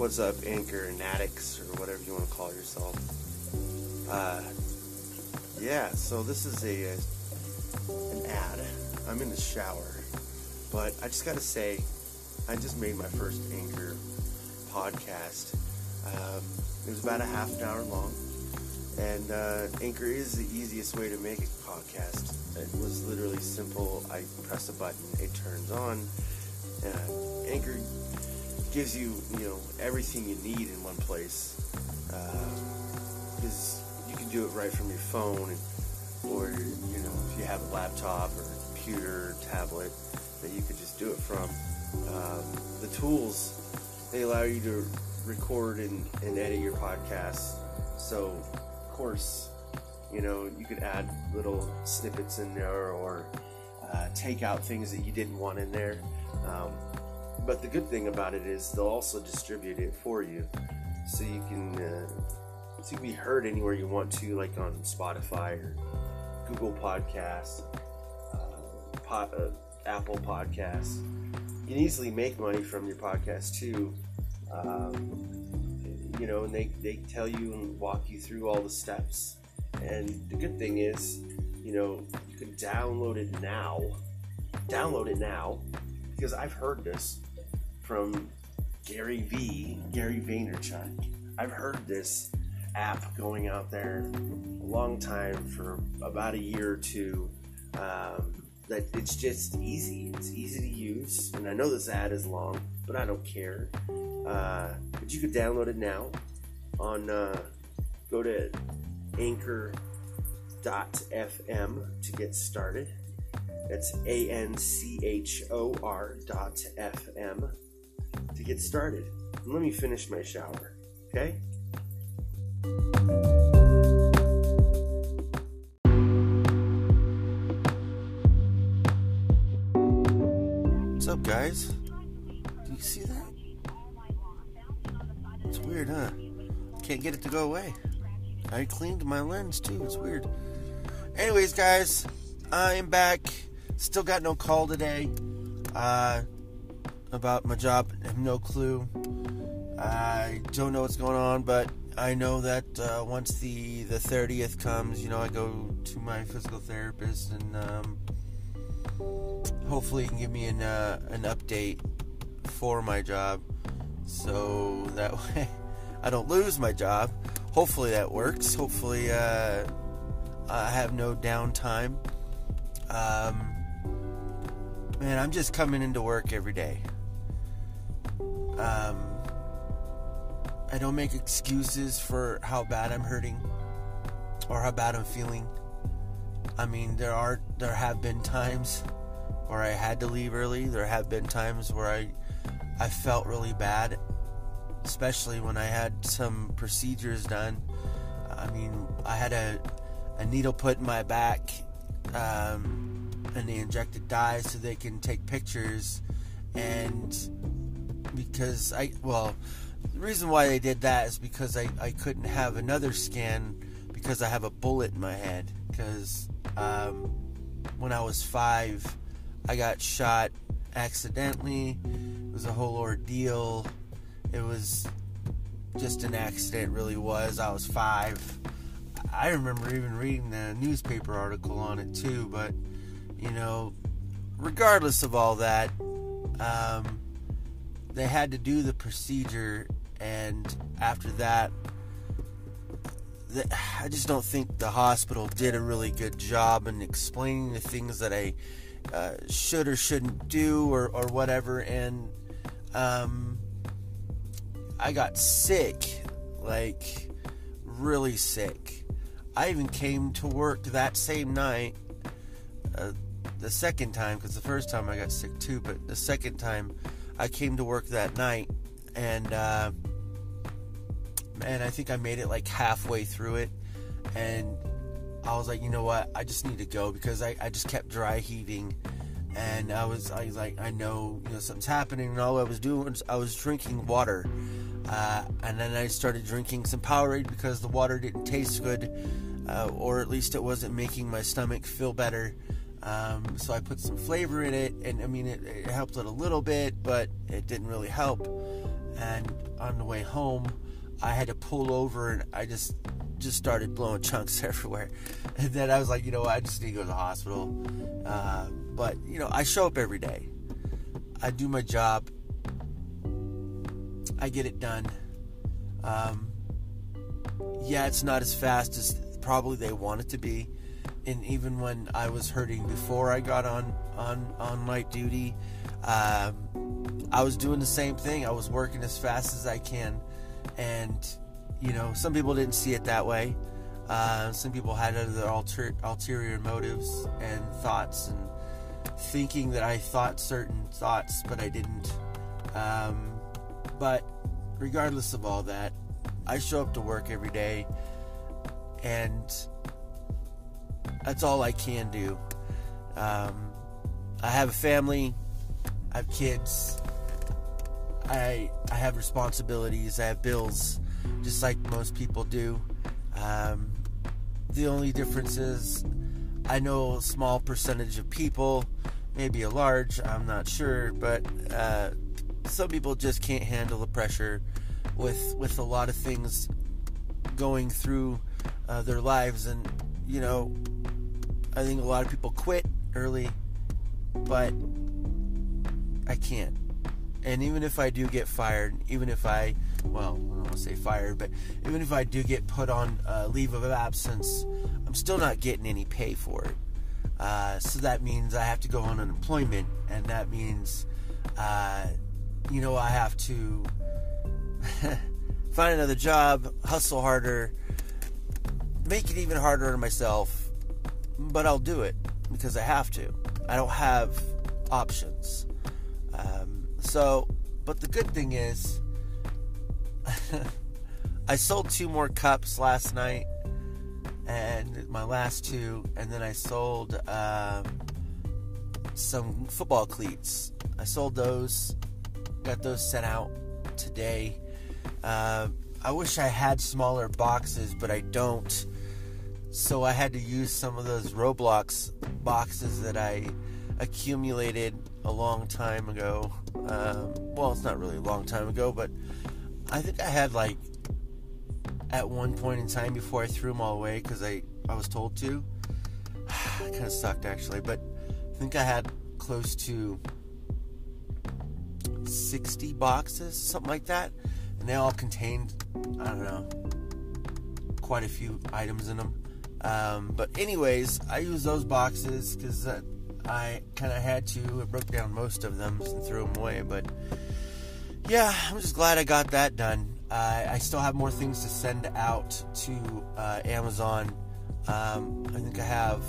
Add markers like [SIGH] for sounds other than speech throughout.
What's up, Anchor and addicts, or whatever you want to call yourself? Uh, yeah, so this is a, uh, an ad. I'm in the shower, but I just gotta say, I just made my first Anchor podcast. Um, it was about a half an hour long, and uh, Anchor is the easiest way to make a podcast. It was literally simple. I press a button, it turns on. Uh, Anchor gives you, you know, everything you need in one place. Because uh, you can do it right from your phone, or you know, if you have a laptop or a computer, or tablet, that you could just do it from. Um, the tools they allow you to record and, and edit your podcast. So, of course, you know, you could add little snippets in there or uh, take out things that you didn't want in there. Um, but the good thing about it is they'll also distribute it for you, so you can uh, so you can be heard anywhere you want to, like on Spotify or Google Podcasts, uh, uh, Apple Podcasts. You can easily make money from your podcast too. Um, you know, and they, they tell you and walk you through all the steps. And the good thing is, you know, you can download it now. Download it now because I've heard this from Gary V, Gary Vaynerchuk. I've heard this app going out there a long time for about a year or two. Um, that it's just easy. It's easy to use, and I know this ad is long, but I don't care. Uh, but you could download it now on. Uh, go to Anchor.fm to get started. That's A N C H O R dot FM to get started. Let me finish my shower, okay? What's up, guys? Do you see that? It's weird, huh? Can't get it to go away. I cleaned my lens too. It's weird. Anyways, guys, I am back. Still got no call today. Uh, about my job. I have no clue. I don't know what's going on, but I know that uh, once the the 30th comes, you know, I go to my physical therapist and um, hopefully he can give me an uh, an update for my job, so that way [LAUGHS] I don't lose my job. Hopefully that works. Hopefully uh, I have no downtime. Um, man, I'm just coming into work every day. Um, I don't make excuses for how bad I'm hurting or how bad I'm feeling. I mean, there are there have been times where I had to leave early. There have been times where I I felt really bad, especially when I had some procedures done. I mean, I had a a needle put in my back, um, and they injected dye so they can take pictures and because I well the reason why they did that is because I, I couldn't have another scan because I have a bullet in my head. Because um, when I was five I got shot accidentally. It was a whole ordeal. It was just an accident really was. I was five. I remember even reading the newspaper article on it too but you know regardless of all that um, they had to do the procedure, and after that, the, I just don't think the hospital did a really good job in explaining the things that I uh, should or shouldn't do, or, or whatever. And um, I got sick, like really sick. I even came to work that same night. Uh, the second time, because the first time I got sick too, but the second time I came to work that night, and uh, man, I think I made it like halfway through it, and I was like, you know what, I just need to go because I, I just kept dry heaving, and I was I was like, I know you know something's happening, and all I was doing was I was drinking water, uh, and then I started drinking some Powerade because the water didn't taste good, uh, or at least it wasn't making my stomach feel better. Um, so I put some flavor in it, and I mean, it, it, helped it a little bit, but it didn't really help. and on the way home, I had to pull over and I just just started blowing [LAUGHS] chunks everywhere. And then I was like, you know, I just need to go to the hospital. Uh, but you know, I show up every day. I do my job. I get it done. Um, yeah, it's not as fast as probably they want it to be. And even when I was hurting before I got on on on light duty, um, I was doing the same thing. I was working as fast as I can, and you know, some people didn't see it that way. Uh, some people had other alter- ulterior motives and thoughts and thinking that I thought certain thoughts, but I didn't. Um, but regardless of all that, I show up to work every day, and that's all I can do. Um, I have a family, I have kids, I I have responsibilities, I have bills, just like most people do. Um, the only difference is I know a small percentage of people, maybe a large, I'm not sure, but uh, some people just can't handle the pressure with with a lot of things going through uh, their lives, and you know, I think a lot of people quit early, but I can't. And even if I do get fired, even if I, well, I don't want to say fired, but even if I do get put on leave of absence, I'm still not getting any pay for it. Uh, so that means I have to go on unemployment, and that means, uh, you know, I have to [LAUGHS] find another job, hustle harder, make it even harder on myself, but I'll do it because I have to. I don't have options. Um, so, but the good thing is, [LAUGHS] I sold two more cups last night, and my last two, and then I sold um, some football cleats. I sold those, got those sent out today. Uh, I wish I had smaller boxes, but I don't. So I had to use some of those Roblox boxes that I accumulated a long time ago. Um, well, it's not really a long time ago, but I think I had like at one point in time before I threw them all away because I, I was told to. [SIGHS] it kind of sucked actually, but I think I had close to 60 boxes, something like that, and they all contained, I don't know, quite a few items in them. Um, but anyways, I use those boxes because uh, I kind of had to. I broke down most of them and threw them away. But yeah, I'm just glad I got that done. Uh, I still have more things to send out to uh, Amazon. Um, I think I have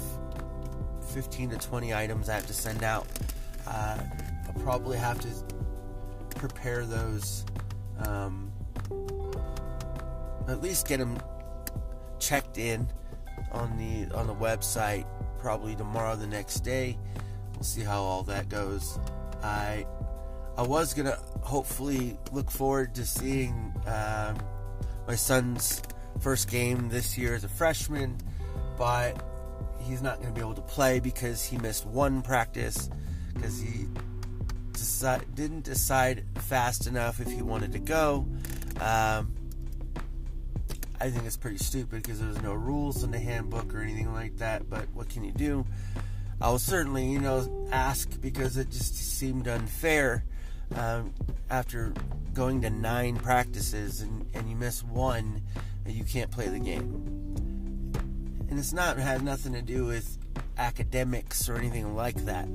15 to 20 items I have to send out. Uh, I'll probably have to prepare those. Um, at least get them checked in on the on the website probably tomorrow the next day. We'll see how all that goes. I i was gonna hopefully look forward to seeing um, my son's first game this year as a freshman but he's not to be able to play because he missed one practice because he decide, didn't decide fast enough if he wanted to go. Um, I think it's pretty stupid because there's no rules in the handbook or anything like that. But what can you do? I will certainly, you know, ask because it just seemed unfair um, after going to nine practices and, and you miss one, you can't play the game. And it's not has nothing to do with academics or anything like that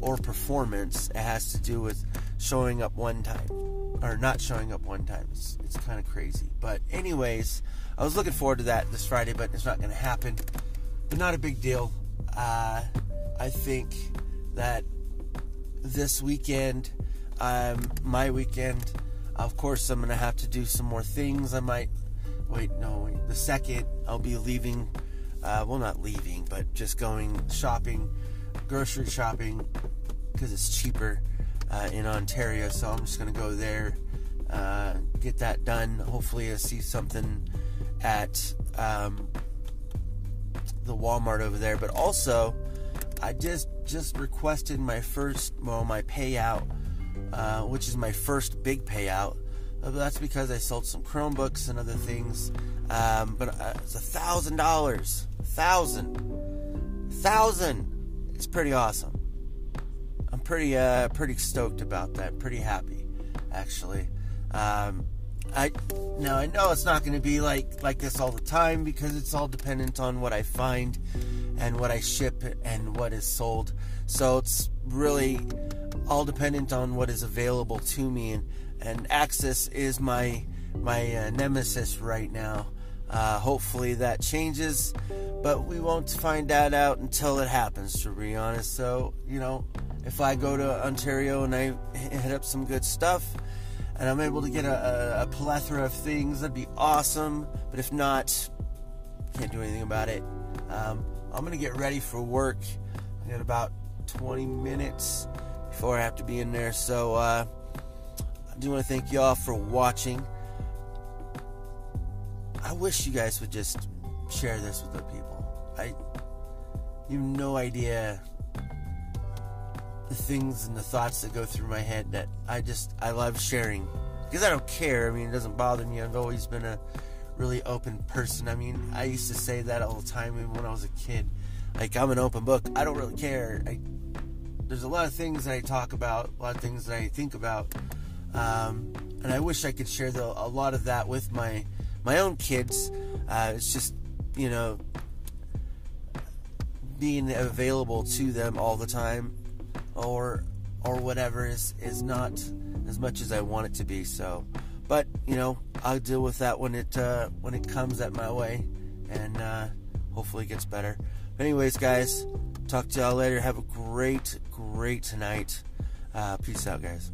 or performance. It has to do with showing up one time or not showing up one time. It's, it's kind of crazy. But anyways, I was looking forward to that this Friday, but it's not going to happen. But not a big deal. Uh, I think that this weekend, um, my weekend, of course, I'm going to have to do some more things. I might, wait, no, wait, the second, I'll be leaving, uh, well, not leaving, but just going shopping, grocery shopping, because it's cheaper uh, in Ontario. So I'm just going to go there, uh, get that done. Hopefully, I see something at um, the Walmart over there. But also, I just just requested my first, well, my payout, uh, which is my first big payout Uh, That's because I sold some Chromebooks and other things. Um, but uh, it's a thousand dollars, thousand, thousand. It's pretty awesome. Pretty, uh, pretty stoked about that. Pretty happy, actually. Um, I now I know it's not going to be like like this all the time because it's all dependent on what I find and what I ship and what is sold. So it's really all dependent on what is available to me and and Axis is my my uh, nemesis right now. Uh, hopefully that changes, but we won't find that out until it happens. To be honest, so you know, if I go to Ontario and I hit up some good stuff, and I'm able to get a, a, a plethora of things, that'd be awesome. But if not, can't do anything about it. Um, I'm gonna get ready for work. I got about 20 minutes before I have to be in there, so uh, I do want to thank y'all for watching. I wish you guys would just share this with the people. I, you have no idea the things and the thoughts that go through my head that I just I love sharing because I don't care. I mean, it doesn't bother me. I've always been a really open person. I mean, I used to say that all the time when I was a kid. Like I'm an open book. I don't really care. I, there's a lot of things that I talk about, a lot of things that I think about, um, and I wish I could share the, a lot of that with my my own kids. Uh, it's just you know being available to them all the time or or whatever is is not as much as I want it to be. So, but you know, I'll deal with that when it uh, when it comes at my way, and uh, hopefully it gets better. But anyways, guys, talk to y'all later. Have a great, great night. Uh, peace out, guys.